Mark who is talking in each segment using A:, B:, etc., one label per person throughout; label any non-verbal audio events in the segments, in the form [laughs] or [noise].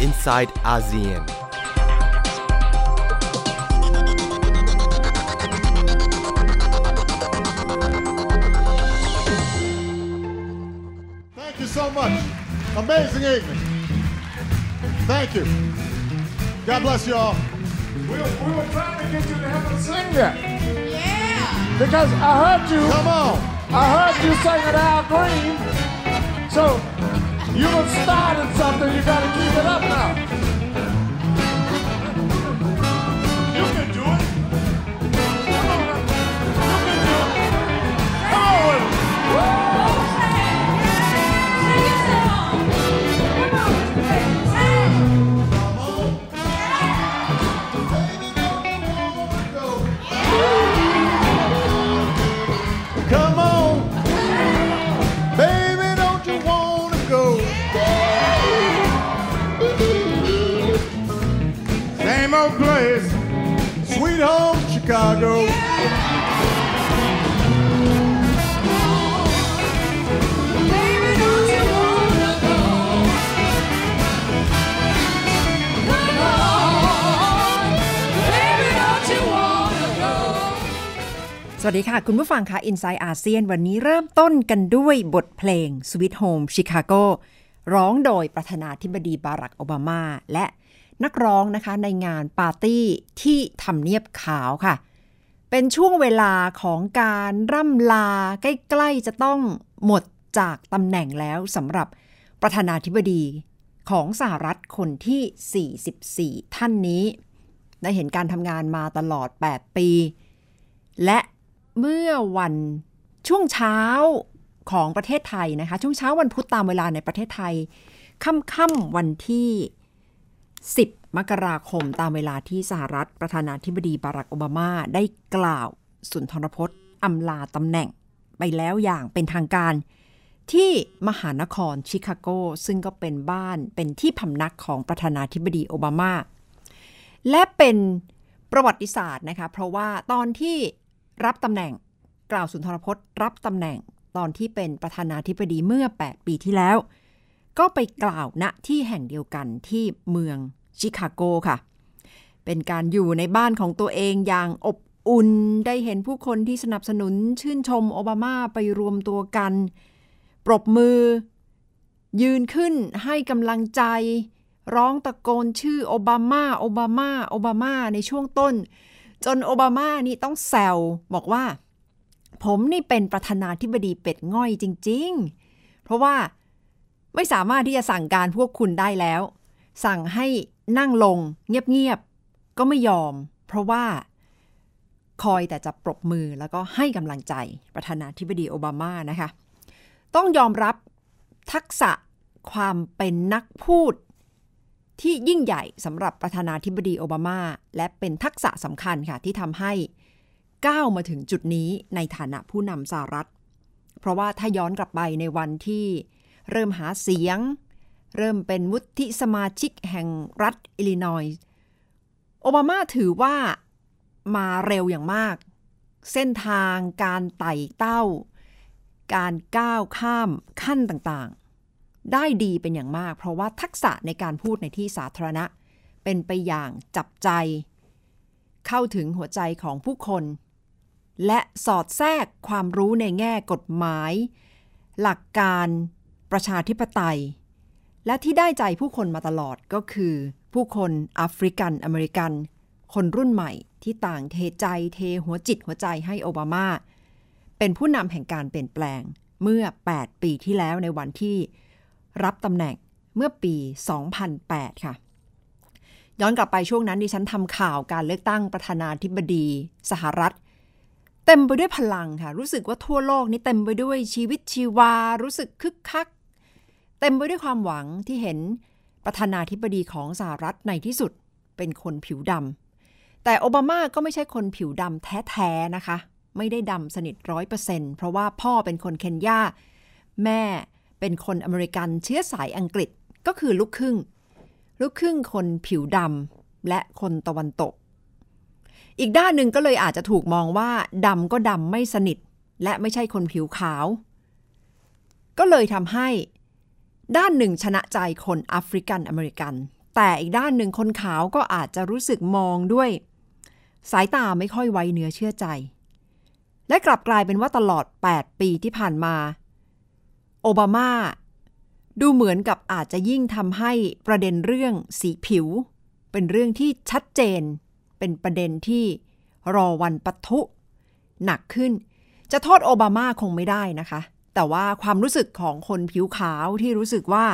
A: inside ASEAN.
B: Thank you so much. Amazing evening. Thank you. God bless you all.
C: We were, we were trying to get you to help us sing that. Yeah. Because I heard you.
B: Come on.
C: I heard you singing Al Green. So you done started something. You got to keep it up now.
D: วัสดีค่ะ คุณผู้ฟังค่ะ Inside อาเซียนวันนี้เริ่มต้นกันด้วยบทเพลง Sweet Home Chicago ร้องโดยประธานาธิบดีบารักโอบามา และนักร้องนะคะในงานปาร์ตี้ที่ทำเนียบขาวค่ะ เป็นช่วงเวลาของการร่ำลาใกล้ๆจะต้องหมดจากตำแหน่งแล้วสำหรับประธานาธิบดีของสหรัฐคนที่ 44 ท่านนี้ ได้เห็นการทำงานมาตลอด 8 ปี และ เมื่อวันช่วงเช้าของประเทศไทยนะคะ ช่วงเช้าวันพุธตามเวลาในประเทศไทยค่ำๆวันที่ 10 มกราคมตามเวลาที่สหรัฐประธานาธิบดีบารักโอบามาได้กล่าวสุนทรพจน์อำลาตำแหน่งไปแล้วอย่างเป็นทางการที่มหานครชิคาโก ซึ่งก็เป็นบ้านเป็นที่พำนักของประธานาธิบดีโอบามา และเป็นประวัติศาสตร์นะคะ เพราะว่าตอนที่ รับตำแหน่งกล่าวสุนทรพจน์ รับตำแหน่งตอนที่เป็นประธานาธิบดีเมื่อ 8 ปีที่แล้ว ก็ไปกล่าวณที่แห่งเดียวกันที่เมืองชิคาโกค่ะ เป็นการอยู่ในบ้านของตัวเองอย่างอบอุ่นได้เห็นผู้คนที่สนับสนุนชื่นชมโอบามาไปรวมตัวกัน ปรบมือ ยืนขึ้นให้กำลังใจ ร้องตะโกนชื่อโอบามาโอบามาโอบามาในช่วงต้น จนโอบามานี่ต้องแซวบอกว่า ผมนี่เป็นประธานาธิบดีเป็ดง่อยจริง ๆ เพราะว่าไม่สามารถที่จะสั่งการพวกคุณได้แล้ว สั่งให้นั่งลงเงียบๆ ก็ไม่ยอม เพราะว่าคอยแต่จะปรบมือแล้วก็ให้กำลังใจประธานาธิบดีโอบามานะคะ ต้องยอมรับทักษะความเป็นนักพูด ที่ยิ่งใหญ่สำหรับประธานาธิบดีโอบามา และเป็นทักษะสำคัญค่ะที่ทำให้ก้าวมาถึงจุดนี้ในฐานะผู้นำสหรัฐ เพราะว่าถ้าย้อนกลับไปในวันที่เริ่มหาเสียง เริ่มเป็นวุฒิสมาชิกแห่งรัฐอิลลินอยส์โอบามาถือว่ามาเร็วอย่างมาก เส้นทางการไต่เต้า การก้าวข้ามขั้นต่างๆ ได้ดีเป็นอย่างมาก เพราะว่าทักษะในการพูดในที่สาธารณะ เป็นไปอย่างจับใจ เข้าถึงหัวใจของผู้คน และสอดแทรกความรู้ในแง่กฎหมาย หลักการประชาธิปไตย และที่ได้ใจผู้คนมาตลอดก็คือ ผู้คนแอฟริกันอเมริกัน คนรุ่นใหม่ที่ต่างเทใจเทหัวจิตหัวใจให้โอบามา เป็นผู้นำแห่งการเปลี่ยนแปลงเมื่อ 8 ปีที่แล้วในวันที่ รับตำแหน่งเมื่อปี 2008 ค่ะ ย้อนกลับไปช่วงนั้นดิฉันทำข่าวการเลือกตั้งประธานาธิบดีสหรัฐ เต็มไปด้วยพลังค่ะ รู้สึกว่าทั่วโลกนี้เต็มไปด้วยชีวิตชีวา รู้สึกคึกคัก เต็มไปด้วยความหวังที่เห็นประธานาธิบดีของสหรัฐในที่สุดเป็นคนผิวดำแต่โอบามาก็ไม่ใช่คนผิวดำแท้ๆนะคะ ไม่ได้ดำสนิทร้อยเปอร์เซ็นเพราะว่าพ่อเป็นคนเคนยาแม่ เป็นคนอเมริกันเชื้อสายอังกฤษก็คือลูกครึ่ง ลูกครึ่งคนผิวดำและคนตะวันตก อีกด้านหนึ่งก็เลยอาจจะถูกมองว่าดำก็ดำไม่สนิท และไม่ใช่คนผิวขาว ก็เลยทำให้ ด้านหนึ่งชนะใจคนแอฟริกันอเมริกัน แต่อีกด้านหนึ่งคนขาวก็อาจจะรู้สึกมองด้วย สายตาไม่ค่อยไว้เนื้อเชื่อใจ และกลับกลายเป็นว่าตลอด 8 ปีที่ผ่านมา โอบามาดูเหมือนกับอาจจะยิ่งทำให้ประเด็นเรื่องสีผิว เป็นเรื่องที่ชัดเจน เป็นประเด็นที่รอวันปะทุ หนักขึ้น จะโทษโอบามาคงไม่ได้นะคะ แต่ว่าความรู้สึกของคนผิวขาวที่รู้สึกว่า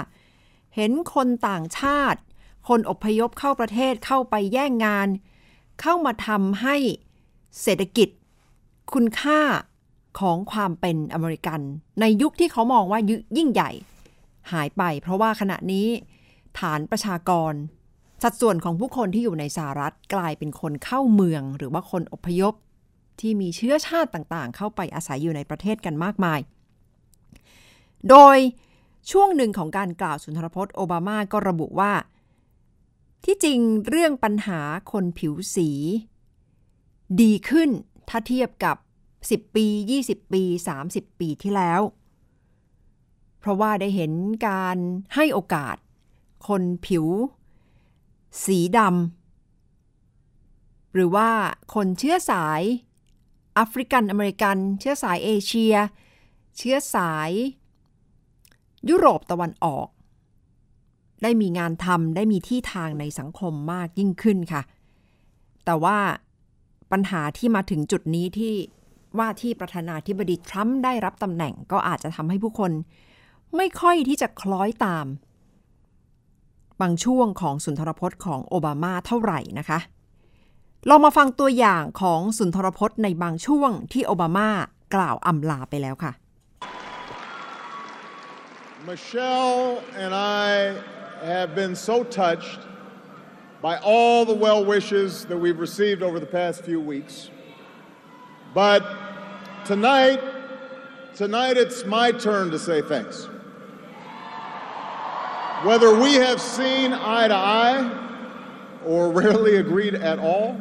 D: เห็นคนต่างชาติ คนอพยพเข้าประเทศเข้าไปแย่งงาน เข้ามาทำให้เศรษฐกิจ คุณค่า ของความเป็นอเมริกัน ในยุคที่เขามองว่ายิ่งใหญ่ หายไป เพราะว่าขณะนี้ ฐานประชากร สัดส่วนของผู้คนที่อยู่ในสหรัฐกลายเป็นคนเข้าเมือง หรือว่าคนอพยพ ที่มีเชื้อชาติต่างๆ เข้าไปอาศัยอยู่ในประเทศกันมากมาย โดยช่วงหนึ่งของการกล่าวสุนทรพจน์โอบามาก็ระบุว่า ที่จริงเรื่องปัญหาคนผิวสี ดีขึ้นถ้าเทียบกับ 10 ปี 20 ปี 30 ปีที่แล้ว เพราะว่าได้เห็นการให้โอกาส คนผิว สีดำหรือว่าคนเชื้อสายแอฟริกันอเมริกัน เชื้อสายเอเชีย เชื้อสาย ยุโรปตะวันออก ได้มีงานทำได้มีที่ทางในสังคมมากยิ่งขึ้นค่ะ แต่ว่าปัญหาที่มาถึงจุดนี้ที่ ว่าที่ประธานาธิบดีทรัมป์ได้รับตำแหน่งก็อาจจะทำให้ผู้คน ไม่ค่อยที่จะคล้อยตาม บางช่วงของสุนทรพจน์ของโอบามาเท่าไหร่นะคะลองมาฟังตัวอย่างของสุนทรพจน์ในบางช่วงที่โอบามากล่าวอำลาไปแล้วค่ะ
B: Michelle and I have been so touched by all the well wishes that we've received over the past few weeks. But tonight, tonight it's my turn to say thanks. Whether we have seen eye to eye or rarely agreed at all,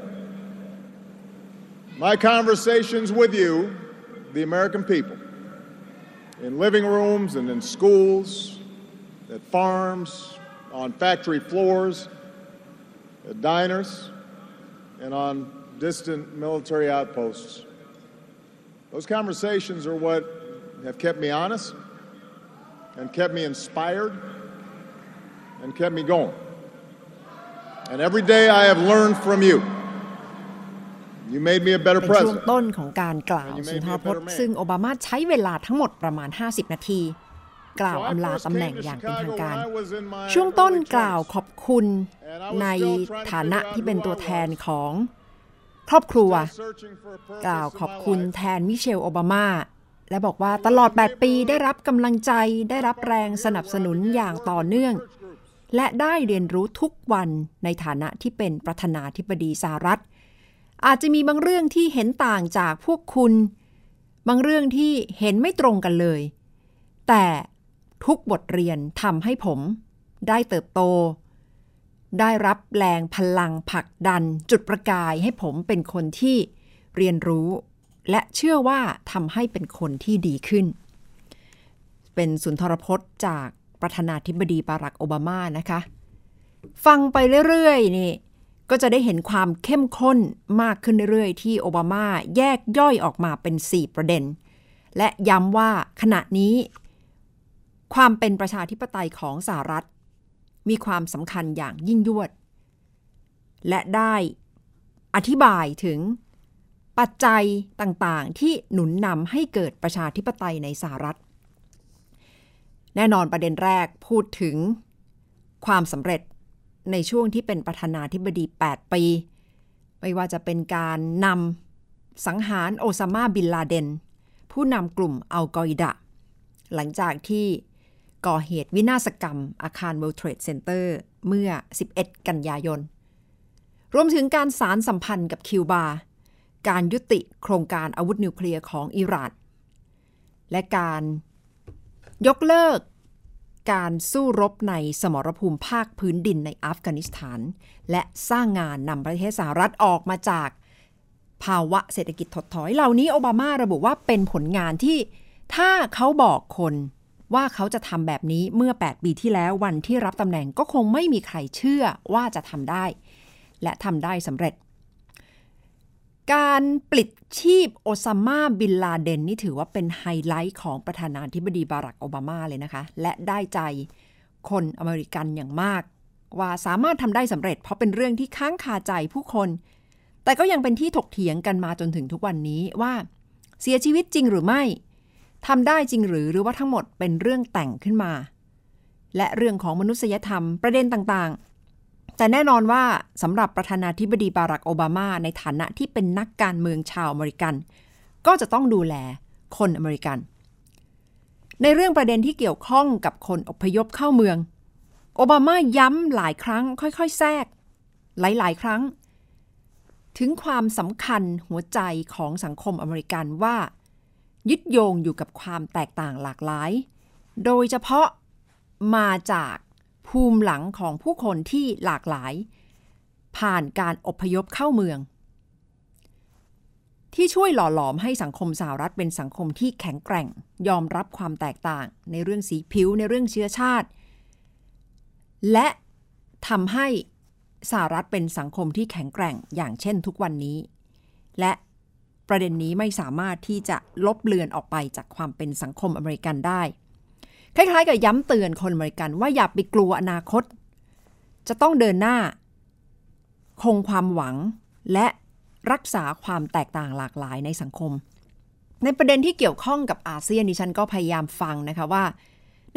B: my conversations with you, the American people, in living rooms and in schools, at farms, on factory floors, at diners, and on distant military outposts. Those conversations are what have kept me honest and kept me inspired and kept me going. And every day I have learned from you. You made me a better
D: เป็นช่วง
B: president.
D: ต้นของการกล่าวสุนทรพจน์ซึ่งโอบามาใช้เวลาทั้งหมดประมาณ 50 นาที กล่าว
B: So I
D: อำลา
B: first
D: ตำแหน่ง
B: came to
D: อย่างเป็นทาง
B: Chicago
D: การ
B: when I was in my
D: ช่วงต้น
B: early
D: กล่าว
B: 20s.
D: ขอบคุณในฐานะที่เป็นตัวแทนของ ครอบครัว
B: Searching for a purpose
D: กล่าว
B: in
D: ขอบ
B: my
D: คุณ
B: life.
D: แทนมิเชลโอบามา และบอกว่าตลอด 8 ปีได้รับกำลังใจได้รับแรงสนับสนุนอย่างต่อเนื่อง และได้เรียนรู้ทุกวันในฐานะที่เป็นประธานาธิบดีสหรัฐ อาจจะมีบางเรื่องที่เห็นต่างจากพวกคุณ บางเรื่องที่เห็นไม่ตรงกันเลย แต่ทุกบทเรียนทำให้ผม ได้เติบโต ได้รับแรงพลังผลักดันจุดประกายให้ผมเป็นคนที่เรียนรู้ และเชื่อว่าทำให้เป็นคนที่ดีขึ้น เป็นสุนทรพจน์จากประธานาธิบดีบารักโอบามานะคะ ฟังไปเรื่อยๆนี่ก็จะได้เห็นความเข้มข้นมากขึ้นเรื่อยๆ ที่โอบามาแยกย่อยออกมาเป็น 4 ประเด็น และย้ำว่าขณะนี้ ความเป็นประชาธิปไตยของสหรัฐ มีความสำคัญอย่างยิ่งยวด และได้อธิบายถึงปัจจัยต่างๆ ที่หนุนนำให้เกิดประชาธิปไตยในสหรัฐ แน่นอนประเด็นแรกพูดถึงความสำเร็จในช่วงที่เป็นประธานาธิบดี 8 ปี ไม่ว่าจะเป็นการนำสังหารโอซามาบินลาเดน ผู้นำกลุ่มอัลกออิดะ หลังจากที่ ก่อเหตุวินาศกรรม อาคาร World Trade Center เมื่อ 11 กันยายน รวมถึงการสารสัมพันธ์กับคิวบา การยุติโครงการอาวุธนิวเคลียร์ของอิหร่าน และการยกเลิกการสู้รบในสมรภูมิภาคพื้นดินในอัฟกานิสถาน และสร้างงานนำประเทศสหรัฐออกมาจากภาวะเศรษฐกิจถดถอยเหล่านี้โอบามาระบุว่าเป็นผลงานที่ถ้าเขาบอกคน ว่าเขาจะทำแบบนี้เมื่อ 8 ปีที่แล้ววันที่รับตำแหน่งก็คงไม่มีใครเชื่อว่าจะทำได้ และทำได้สำเร็จ การปลิดชีพโอซามาบินลาเดนนี่ถือว่าเป็นไฮไลท์ของประธานาธิบดีบารักโอบามาเลยนะคะ และได้ใจคนอเมริกันอย่างมาก ว่าสามารถทำได้สำเร็จ เพราะเป็นเรื่องที่ค้างคาใจผู้คน แต่ก็ยังเป็นที่ถกเถียงกันมาจนถึงทุกวันนี้ว่า เสียชีวิตจริงหรือไม่ ทำได้จริงหรือหรือว่าทั้งหมดเป็นเรื่องแต่งขึ้นมา และเรื่องของมนุษยธรรมประเด็นต่างๆ แต่แน่นอนว่าสำหรับประธานาธิบดีบารักโอบามา ในฐานะที่เป็นนักการเมืองชาวอเมริกัน ก็จะต้องดูแลคนอเมริกัน ในเรื่องประเด็นที่เกี่ยวข้องกับคนอพยพเข้าเมือง โอบามาย้ำหลายครั้งค่อยๆ แทรก หลายๆ ครั้ง ถึงความสำคัญหัวใจของสังคมอเมริกันว่า ยึดโยงอยู่กับความแตกต่างหลากหลาย โดยเฉพาะมาจากภูมิหลังของผู้คนที่หลากหลาย ผ่านการอพยพเข้าเมือง ที่ช่วยหล่อหลอมให้สังคมสหรัฐเป็นสังคมที่แข็งแกร่ง ยอมรับความแตกต่าง ในเรื่องสีผิวในเรื่องเชื้อชาติ และทำให้สหรัฐเป็นสังคมที่แข็งแกร่งอย่างเช่นทุกวันนี้ และ ประเด็นนี้ไม่สามารถที่จะลบเลือนออกไปจากความเป็นสังคมอเมริกันได้ คล้ายๆ กับย้ำเตือนคนอเมริกันว่าอย่าไปกลัวอนาคต จะต้องเดินหน้า คงความหวังและรักษาความแตกต่างหลากหลายในสังคม ในประเด็นที่เกี่ยวข้องกับอาเซียนดิฉันก็พยายามฟังนะคะว่า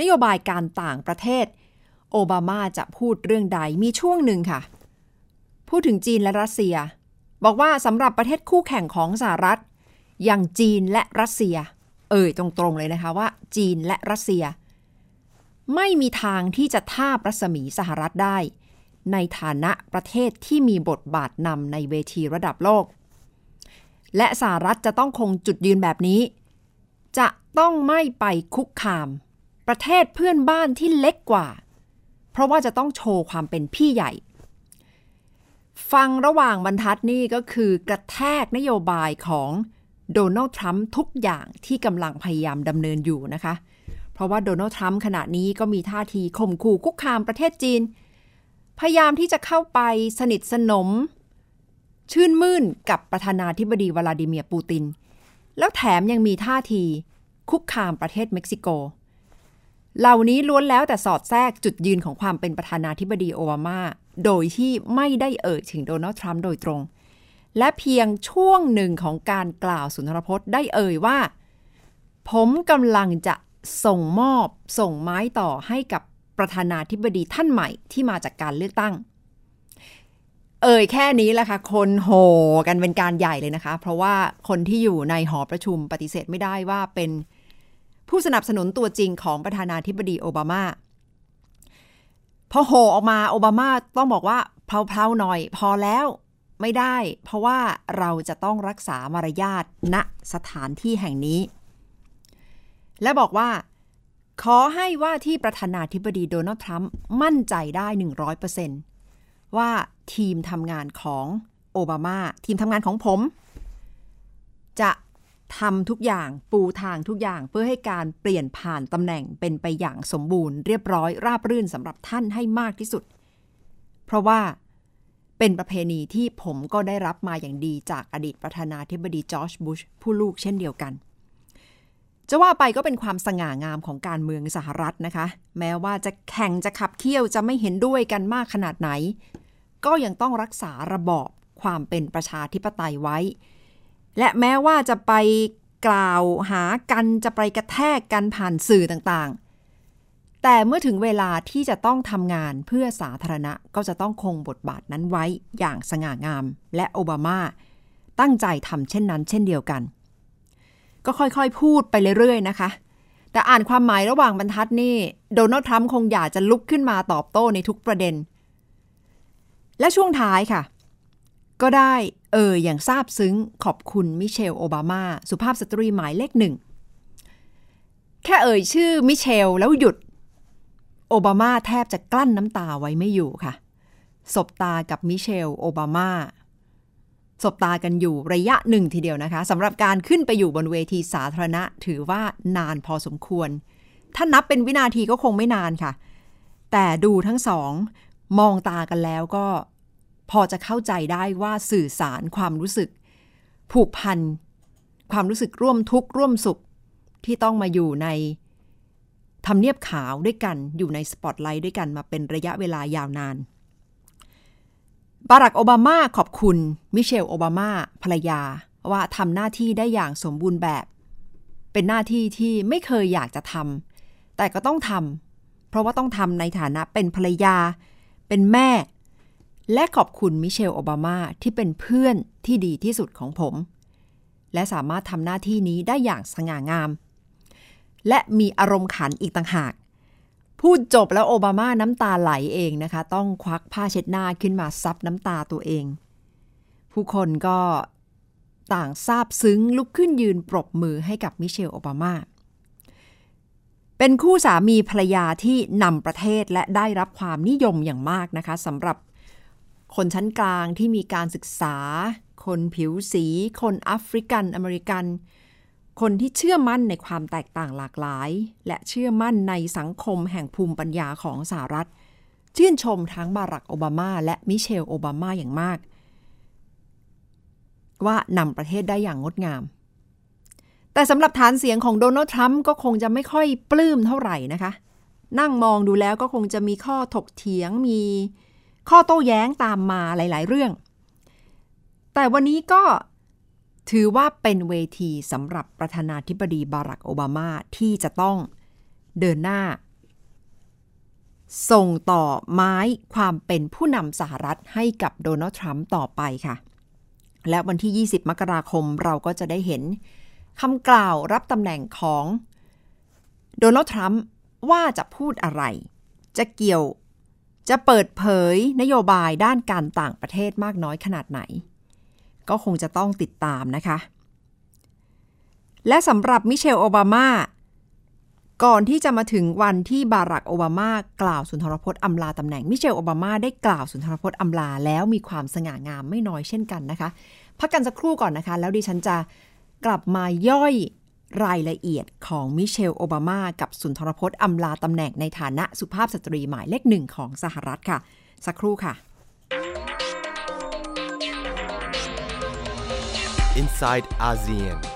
D: นโยบายการต่างประเทศ โอบามาจะพูดเรื่องใดมีช่วงหนึ่งค่ะ พูดถึงจีนและรัสเซีย บอกว่าสำหรับประเทศคู่แข่งของสหรัฐ อย่างจีนและรัสเซีย เอ่ยตรงๆเลยนะคะว่า จีนและรัสเซีย ไม่มีทางที่จะท่าบรัศมีสหรัฐได้ ในฐานะประเทศที่มีบทบาทนำในเวทีระดับโลก และสหรัฐจะต้องคงจุดยืนแบบนี้ จะต้องไม่ไปคุกคาม ประเทศเพื่อนบ้านที่เล็กกว่า เพราะว่าจะต้องโชว์ความเป็นพี่ใหญ่ ฟังระหว่างบรรทัดนี่ก็คือกระแทกนโยบายของโดนัลด์ทรัมป์ทุกอย่างที่กำลังพยายามดำเนินอยู่นะคะ เพราะว่าโดนัลด์ทรัมป์ขณะนี้ก็มีท่าทีข่มขู่คุกคามประเทศจีน พยายามที่จะเข้าไปสนิทสนม ชื่นมื่นกับประธานาธิบดีวลาดิเมียร์ปูติน แล้วแถมยังมีท่าทีคุกคามประเทศเม็กซิโก เหล่านี้ล้วนแล้วแต่สอดแทรกจุดยืนของความเป็นประธานาธิบดีโอบามา โดยที่ไม่ได้เอ่ยถึงโดนัลด์ทรัมป์โดยตรง และเพียงช่วงหนึ่งของการกล่าวสุนทรพจน์ได้เอ่ยว่า ผมกำลังจะส่งมอบส่งไม้ต่อให้กับประธานาธิบดีท่านใหม่ที่มาจากการเลือกตั้ง เอ่ยแค่นี้แหละค่ะ คนโหกันเป็นการใหญ่เลยนะคะ เพราะว่าคนที่อยู่ในหอประชุมปฏิเสธไม่ได้ว่าเป็นผู้สนับสนุนตัวจริงของประธานาธิบดีโอบามา อโหออกมาโอบามาต้องบอกว่าเพลาๆหน่อย พอแล้วไม่ได้ เพราะว่าเราจะต้องรักษามารยาทณสถานที่แห่งนี้ และบอกว่า ขอให้ว่าที่ประธานาธิบดีโดนัลด์ทรัมป์มั่นใจได้ 100%ว่าทีมทำงานของโอบามา ทีมทำงานของผม จะ ทำทุกอย่างปูทางทุกอย่างเพื่อให้การเปลี่ยนผ่านตำแหน่งเป็นไปอย่างสมบูรณ์เรียบร้อยราบรื่นสำหรับท่านให้มากที่สุด เพราะว่าเป็นประเพณีที่ผมก็ได้รับมาอย่างดีจากอดีตประธานาธิบดีจอร์จบุชผู้ลูกเช่นเดียวกัน จะว่าไปก็เป็นความสง่างามของการเมืองสหรัฐนะคะ แม้ว่าจะแข่งจะขับเคี่ยวจะไม่เห็นด้วยกันมากขนาดไหน ก็ยังต้องรักษาระบอบความเป็นประชาธิปไตยไว้ และแม้ว่าจะไปกล่าวหากันจะไปกระแทกกันผ่านสื่อต่างๆ แต่เมื่อถึงเวลาที่จะต้องทำงานเพื่อสาธารณะก็จะต้องคงบทบาทนั้นไว้อย่างสง่างาม และโอบามาตั้งใจทำเช่นนั้น เช่นเดียวกัน ก็ค่อยๆ พูดไปเรื่อยๆ นะคะ แต่อ่านความหมายระหว่างบรรทัดนี่โดนัลด์ทรัมป์คงอยากจะลุกขึ้นมาตอบโต้ในทุกประเด็น และช่วงท้ายค่ะ ก็ได้ เอออย่างซาบซึ้งขอบคุณมิเชลโอบามา สุภาพสตรีหมายเลขหนึ่ง แค่เอ่ยชื่อมิเชลแล้วหยุด โอบามาแทบจะกลั้นน้ำตาไว้ไม่อยู่ค่ะ สบตากับมิเชลโอบามาสบตากันอยู่ระยะหนึ่งทีเดียวนะคะสำหรับการขึ้นไปอยู่บนเวทีสาธารณะ ถือว่านานพอสมควร ถ้านับเป็นวินาทีก็คงไม่นานค่ะ แต่ดูทั้งสอง มองตากันแล้วก็ พอจะเข้าใจได้ว่าสื่อสารความรู้สึก ผูกพัน ความรู้สึกร่วมทุกข์ร่วมสุข ที่ต้องมาอยู่ในทำเนียบขาวด้วยกันอยู่ในสปอตไลท์ด้วยกันมาเป็นระยะเวลายาวนาน บารักโอบามาขอบคุณมิเชลโอบามาภรรยาว่าทำหน้าที่ได้อย่างสมบูรณ์แบบ เป็นหน้าที่ที่ไม่เคยอยากจะทำแต่ก็ต้องทำเพราะว่าต้องทำในฐานะเป็นภรรยา เป็นแม่ และขอบคุณมิเชลโอบามาที่เป็นเพื่อนที่ดีที่สุดของผม และสามารถทำหน้าที่นี้ได้อย่างสง่างาม และมีอารมณ์ขันอีกต่างหาก พูดจบแล้วโอบามาน้ำตาไหลเองนะคะ ต้องควักผ้าเช็ดหน้าขึ้นมาซับน้ำตาตัวเอง ผู้คนก็ต่างซาบซึ้งลุกขึ้นยืนปรบมือให้กับมิเชลโอบามาเป็นคู่สามีภรรยาที่นำประเทศและได้รับความนิยมอย่างมากนะคะสำหรับ คนชั้นกลางที่มีการศึกษา คนผิวสี คนแอฟริกันอเมริกัน คนที่เชื่อมั่นในความแตกต่างหลากหลาย และเชื่อมั่นในสังคมแห่งภูมิปัญญาของสหรัฐ ชื่นชมทั้งบารักโอบามา และมิเชลโอบามาอย่างมาก ว่านำประเทศได้อย่างงดงาม แต่สำหรับฐานเสียงของโดนัลด์ทรัมป์ก็คงจะไม่ค่อยปลื้มเท่าไหร่นะคะ นั่งมองดูแล้วก็คงจะมีข้อถกเถียงมี ข้อโต้แย้งตามมาหลาย ๆ เรื่อง แต่วันนี้ก็ถือว่าเป็นเวทีสำหรับประธานาธิบดีบารักโอบามาที่จะต้องเดินหน้า ส่งต่อไม้ความเป็นผู้นำสหรัฐให้กับโดนัลด์ทรัมป์ต่อไปค่ะ และวันที่ 20 มกราคมเราก็จะได้เห็นคำกล่าวรับตำแหน่งของโดนัลด์ทรัมป์ว่าจะพูดอะไร จะเกี่ยว จะเปิดเผยนโยบายด้านการต่างประเทศมากน้อยขนาดไหน ก็คงจะต้องติดตามนะคะ และสำหรับมิเชลโอบามาก่อนที่จะมาถึงวันที่บารักโอบามากล่าวสุนทรพจน์อำลาตำแหน่งมิเชลโอบามาได้กล่าวสุนทรพจน์อำลาแล้วมีความสง่างามไม่น้อยเช่นกันนะคะ พักกันสักครู่ก่อนนะคะ แล้วดิฉันจะกลับมาย่อย รายละเอียดของมิเชลโอบามากับสุนทรพจน์อำลาตำแหน่งในฐานะสุภาพสตรีหมายเลขหนึ่งของสหรัฐค่ะ สักครู่ค่ะ
A: Inside ASEAN.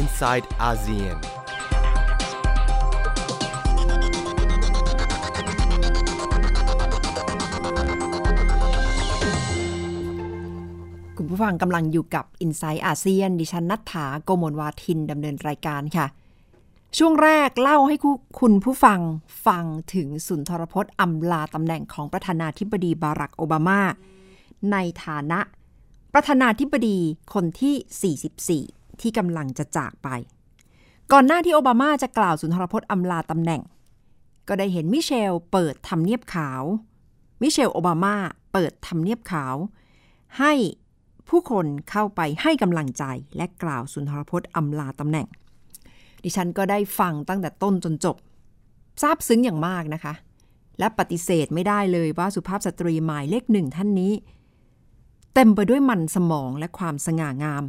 A: Inside ASEAN.
D: คุณผู้ฟังกำลังอยู่กับ i n s i ซต์อาเซียนดิฉันนัฐถาโกโมลวาทินดำเนินรายการค่ะ ช่วงแรกเล่าให้คุคุณผู้ฟังฟังถึงสุนทรพจน์อำลาตำแหน่งของประธานาธิบดีบารักโอบามา ในฐานะประธานาธิบดีคนที่ 44 ที่กำลังจะจากไป ก่อนหน้าที่โอบามาจะกล่าวสุนทรพจน์อำลาตำแหน่ง ก็ได้เห็นมิเชลเปิดทำเนียบขาว มิเชลโอบามาเปิดทำเนียบขาว ให้ผู้คนเข้าไปให้กำลังใจและกล่าวสุนทรพจน์อำลาตำแหน่ง ดิฉันก็ได้ฟังตั้งแต่ต้นจนจบซาบซึ้งอย่างมากนะคะ และปฏิเสธไม่ได้เลยว่าสุภาพสตรีหมายเลขหนึ่งท่านนี้ เต็มไปด้วยมันสมองและความสง่างาม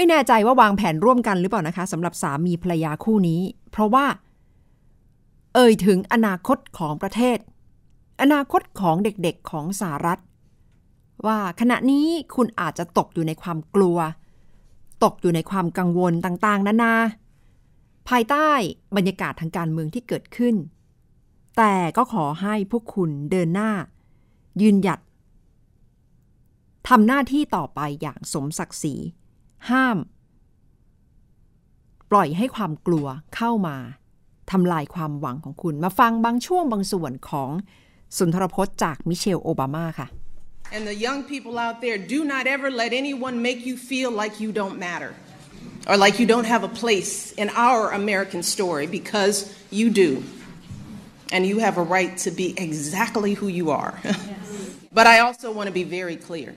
D: ไม่แน่ใจว่าวางแผนร่วมกันหรือเปล่านะคะสำหรับสามีภรรยาคู่นี้ เพราะว่า เอ่ยถึงอนาคตของประเทศ อนาคตของเด็กๆของสหรัฐ ว่าขณะนี้คุณอาจจะตกอยู่ในความกลัว ตกอยู่ในความกังวลต่างๆ นานา ภายใต้บรรยากาศทางการเมืองที่เกิดขึ้น แต่ก็ขอให้พวกคุณเดินหน้า ยืนหยัดทำหน้าที่ต่อไปอย่างสมศักดิ์ศรี ห้าม ปล่อยให้ความกลัวเข้ามาทำลายความหวังของคุณ มาฟังบางช่วงบางส่วนของสุนทรพจน์จากมิเชลโอบามาค่ะ
E: And the young people out there, do not ever let anyone make you feel like you don't matter or like you don't have a place in our American story because you do. And you have a right to be exactly who you are. but I also want to be very clear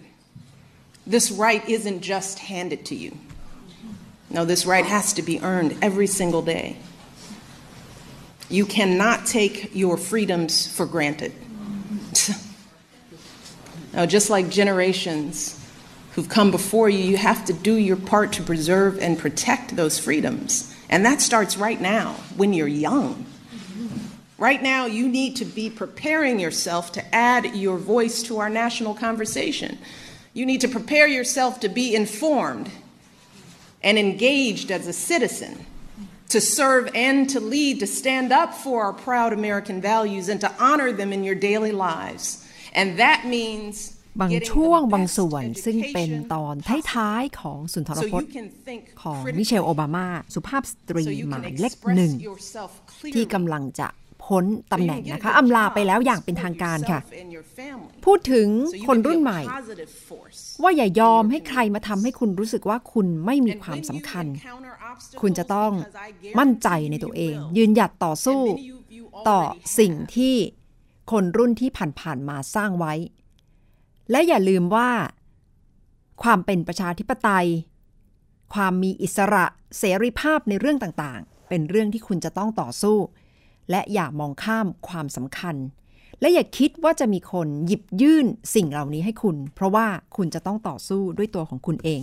E: this right isn't just handed to you. No, this right has to be earned every single day. You cannot take your freedoms for granted. [laughs] Now, just like generations who've come before you, you have to do your part to preserve and protect those freedoms. And that starts right now when you're young. Right now, you need to be preparing yourself to add your voice to our national conversation. You need to prepare yourself to be informed and engaged as a citizen, to serve and to lead, to stand up for our proud American values and to honor them in your daily lives. And that means
D: บาง
E: getting
D: ช่วง
E: the
D: บาง
E: best
D: ส่วนซึ่งเป็น
E: education
D: ตอน
E: possible.
D: ท้ายๆของสุนทร
E: So
D: พจ
E: you
D: น์
E: can think
D: ของ
E: critically.
D: มิเชลโอบามา สุภาพสตรี
E: So you
D: ห
E: can
D: มายเลข
E: express
D: หนึ่ง
E: yourself
D: ที่
E: clearly.
D: กำลังจะ พ้นตำ
E: So
D: แห
E: you
D: น่ง
E: can get
D: นะคะ
E: a good
D: อำลา
E: job
D: ไปแล้วอย่างเป็นทางการค่ะ
E: for yourself and your family.
D: พูดถึง
E: So you
D: คน
E: can be
D: รุ่น
E: a
D: ใหม่
E: positive force.
D: ว่าอย่ายอมให้ใครมาทำให้คุณรู้สึกว่าคุณไม่มี
E: And
D: ความ
E: when
D: สำ
E: you
D: คัญ
E: encounter obstacles,
D: คุณจะต้อง
E: because I
D: มั่นใจ
E: guarantee
D: ใน
E: you
D: ตัวเอง
E: will.
D: ยืนหยัดต่อสู้
E: And many of you
D: ต่อ
E: already
D: สิ่ง
E: have.
D: ที่คนรุ่นที่ผ่านๆมาสร้างไว้ และอย่าลืมว่า ความเป็นประชาธิปไตย ความมีอิสระเสรีภาพในเรื่องต่างๆ เป็นเรื่องที่คุณจะต้องต่อสู้ และอย่ามองข้ามความสำคัญ และอย่าคิดว่าจะมีคนหยิบยื่นสิ่งเหล่านี้ให้คุณ เพราะว่าคุณจะต้องต่อสู้ด้วยตัวของคุณเอง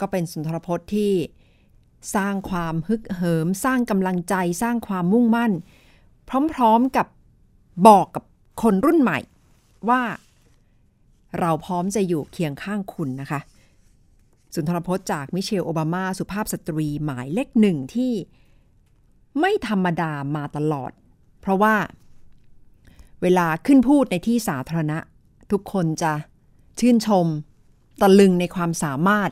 D: ก็เป็นสุนทรพจน์ที่สร้างความฮึกเหิม สร้างกำลังใจสร้างความมุ่งมั่น พร้อมๆกับบอกกับคนรุ่นใหม่ว่าเราพร้อมจะอยู่เคียงข้างคุณนะคะ สุนทรพจน์จากมิเชลโอบามาสุภาพสตรีหมายเลขหนึ่งที่ ไม่ธรรมดามาตลอด เพราะว่า เวลาขึ้นพูดในที่สาธารณะ ทุกคนจะชื่นชม ตะลึงในความสามารถ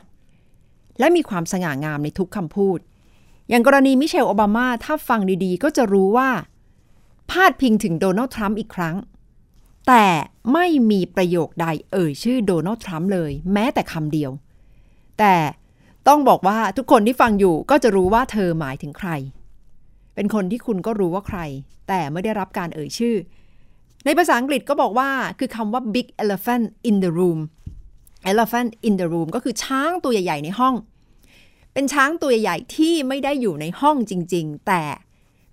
D: และมีความสง่างามในทุกคำพูด อย่างกรณีมิเชลโอบามาถ้าฟังดีๆ ก็จะรู้ว่า พาดพิงถึงโดนัลด์ทรัมป์อีกครั้ง แต่ไม่มีประโยคใดเอ่ยชื่อโดนัลด์ทรัมป์เลย แม้แต่คำเดียว แต่ต้องบอกว่าทุกคนที่ฟังอยู่ก็จะรู้ว่าเธอหมายถึงใคร เป็นคนที่คุณก็รู้ว่าใคร แต่ไม่ได้รับการเอ่ยชื่อ ในภาษาอังกฤษก็บอกว่าคือคำว่า big elephant in the room elephant in the room ก็คือช้างตัวใหญ่ ๆ ในห้อง เป็นช้างตัวใหญ่ที่ไม่ได้อยู่ในห้องจริง ๆ แต่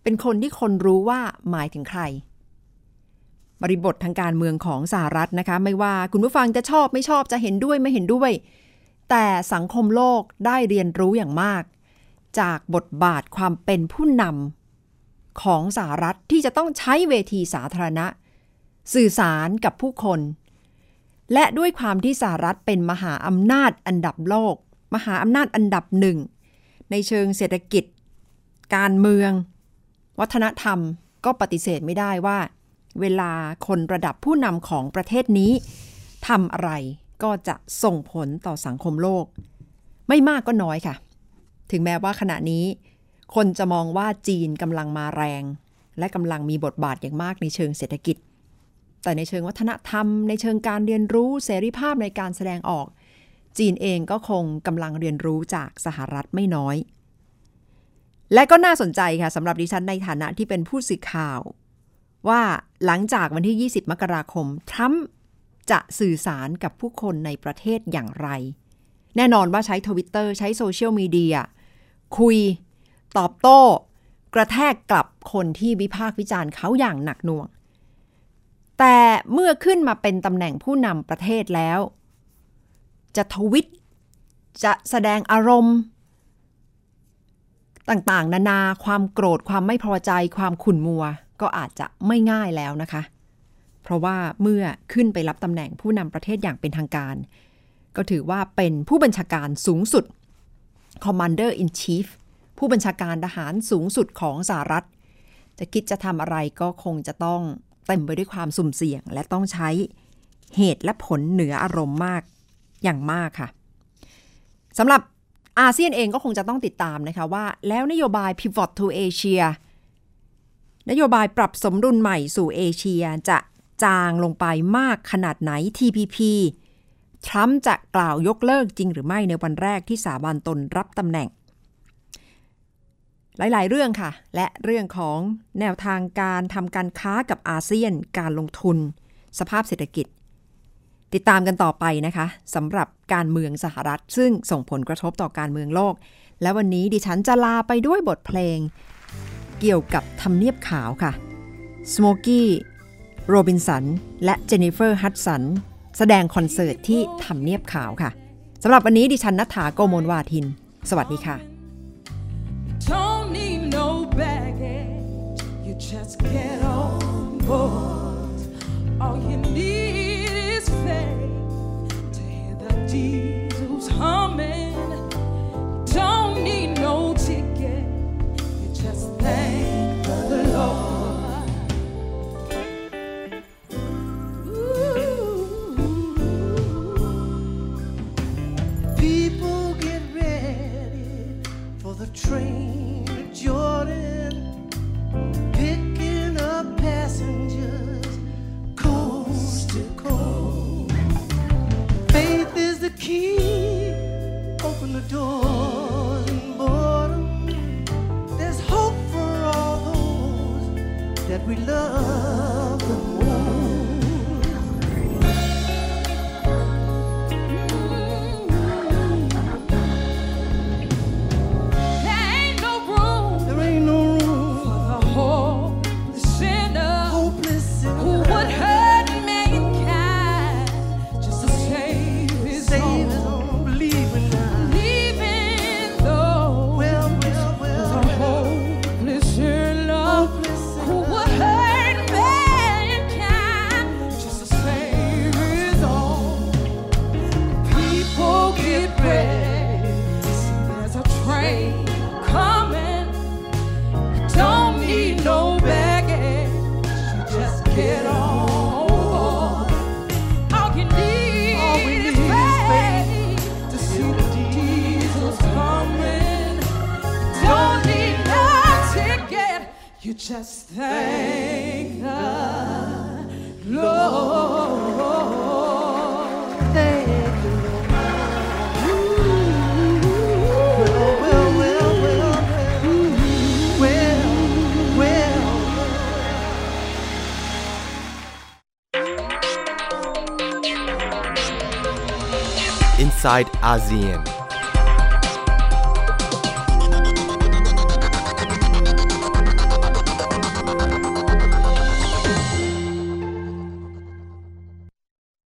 D: เป็นคนที่คนรู้ว่าหมายถึงใคร บริบททางการเมืองของสหรัฐนะคะ ไม่ว่าคุณผู้ฟังจะชอบไม่ชอบจะเห็นด้วยไม่เห็นด้วย แต่สังคมโลกได้เรียนรู้อย่างมาก จากบทบาทความเป็นผู้นำของสหรัฐที่จะต้องใช้เวทีสาธารณะ สื่อสารกับผู้คน และด้วยความที่สหรัฐเป็นมหาอำนาจอันดับโลก มหาอำนาจอันดับหนึ่ง ในเชิงเศรษฐกิจ การเมือง วัฒนธรรมก็ปฏิเสธไม่ได้ว่า เวลาคนระดับผู้นำของประเทศนี้ทำอะไรก็จะส่งผลต่อสังคมโลก ไม่มากก็น้อยค่ะ ถึงแม้ว่าขณะนี้ คนจะมองว่าจีนกำลังมาแรง และกำลังมีบทบาทอย่างมากในเชิงเศรษฐกิจ แต่ในเชิงวัฒนธรรม ในเชิงการเรียนรู้เสรีภาพในการแสดงออก จีนเองก็คงกำลังเรียนรู้จากสหรัฐไม่น้อย และก็น่าสนใจค่ะสำหรับดิฉันในฐานะที่เป็นผู้สื่อข่าว ว่าหลังจากวันที่ 20 มกราคมทรัมป์จะสื่อสารกับผู้คนในประเทศอย่างไร แน่นอนว่าใช้ทวิตเตอร์ใช้โซเชียลมีเดีย คุย ตอบโต้ กระแทกกลับคนที่วิพากษ์วิจารณ์เขาอย่างหนักหน่วง แต่เมื่อขึ้นมาเป็นตำแหน่งผู้นำประเทศแล้ว จะทวิต จะแสดงอารมณ์ ต่างๆ นานาความโกรธความไม่พอใจความขุ่นมัว ก็อาจจะไม่ง่ายแล้วนะคะ เพราะว่าเมื่อขึ้นไปรับตำแหน่งผู้นำประเทศอย่างเป็นทางการ ก็ถือว่าเป็นผู้บัญชาการสูงสุด Commander in Chief ผผู้บัญชาการทหารสูงสุดของสหรัฐ จะคิดจะทำอะไรก็คงจะต้องเต็มไปด้วยความสุ่มเสี่ยง และต้องใช้เหตุและผลเหนืออารมณ์มากอย่างมากค่ะสำหรับอาเซียนเองก็คงจะต้องติดตามนะคะว่า แล้วนโยบาย Pivot to Asia นโยบายปรับสมดุลใหม่สู่เอเชียจะจางลงไปมากขนาดไหน TPP ทรัมป์จะกล่าวยกเลิกจริงหรือไม่ในวันแรกที่สาบานตนรับตำแหน่ง หลาย ๆ เรื่องค่ะ และเรื่องของแนวทางการทำการค้ากับอาเซียน การลงทุน สภาพเศรษฐกิจ ติดตามกันต่อไปนะคะสำหรับการเมืองสหรัฐ ซึ่งส่งผลกระทบต่อการเมืองโลก และวันนี้ดิฉันจะลาไปด้วยบทเพลง เกี่ยวกับทำเนียบขาวค่ะสโมกี้โรบินสัน และเจนนิเฟอร์ ฮัตสัน แสดงคอนเสิร์ตที่ทำเนียบขาวค่ะสำหรับวันนี้ดิฉันนัฐาโกโมลวาทิน สวัสดีค่ะ
F: Don't need no baggage. You just get on board. All you need is faith to hear the diesels humming. Don't need no ticket. You just thank the Lord.
G: Train
F: You just thank the Lord.
G: thank you, Lord. Well, well, well, well, well, well,
A: Inside ASEAN.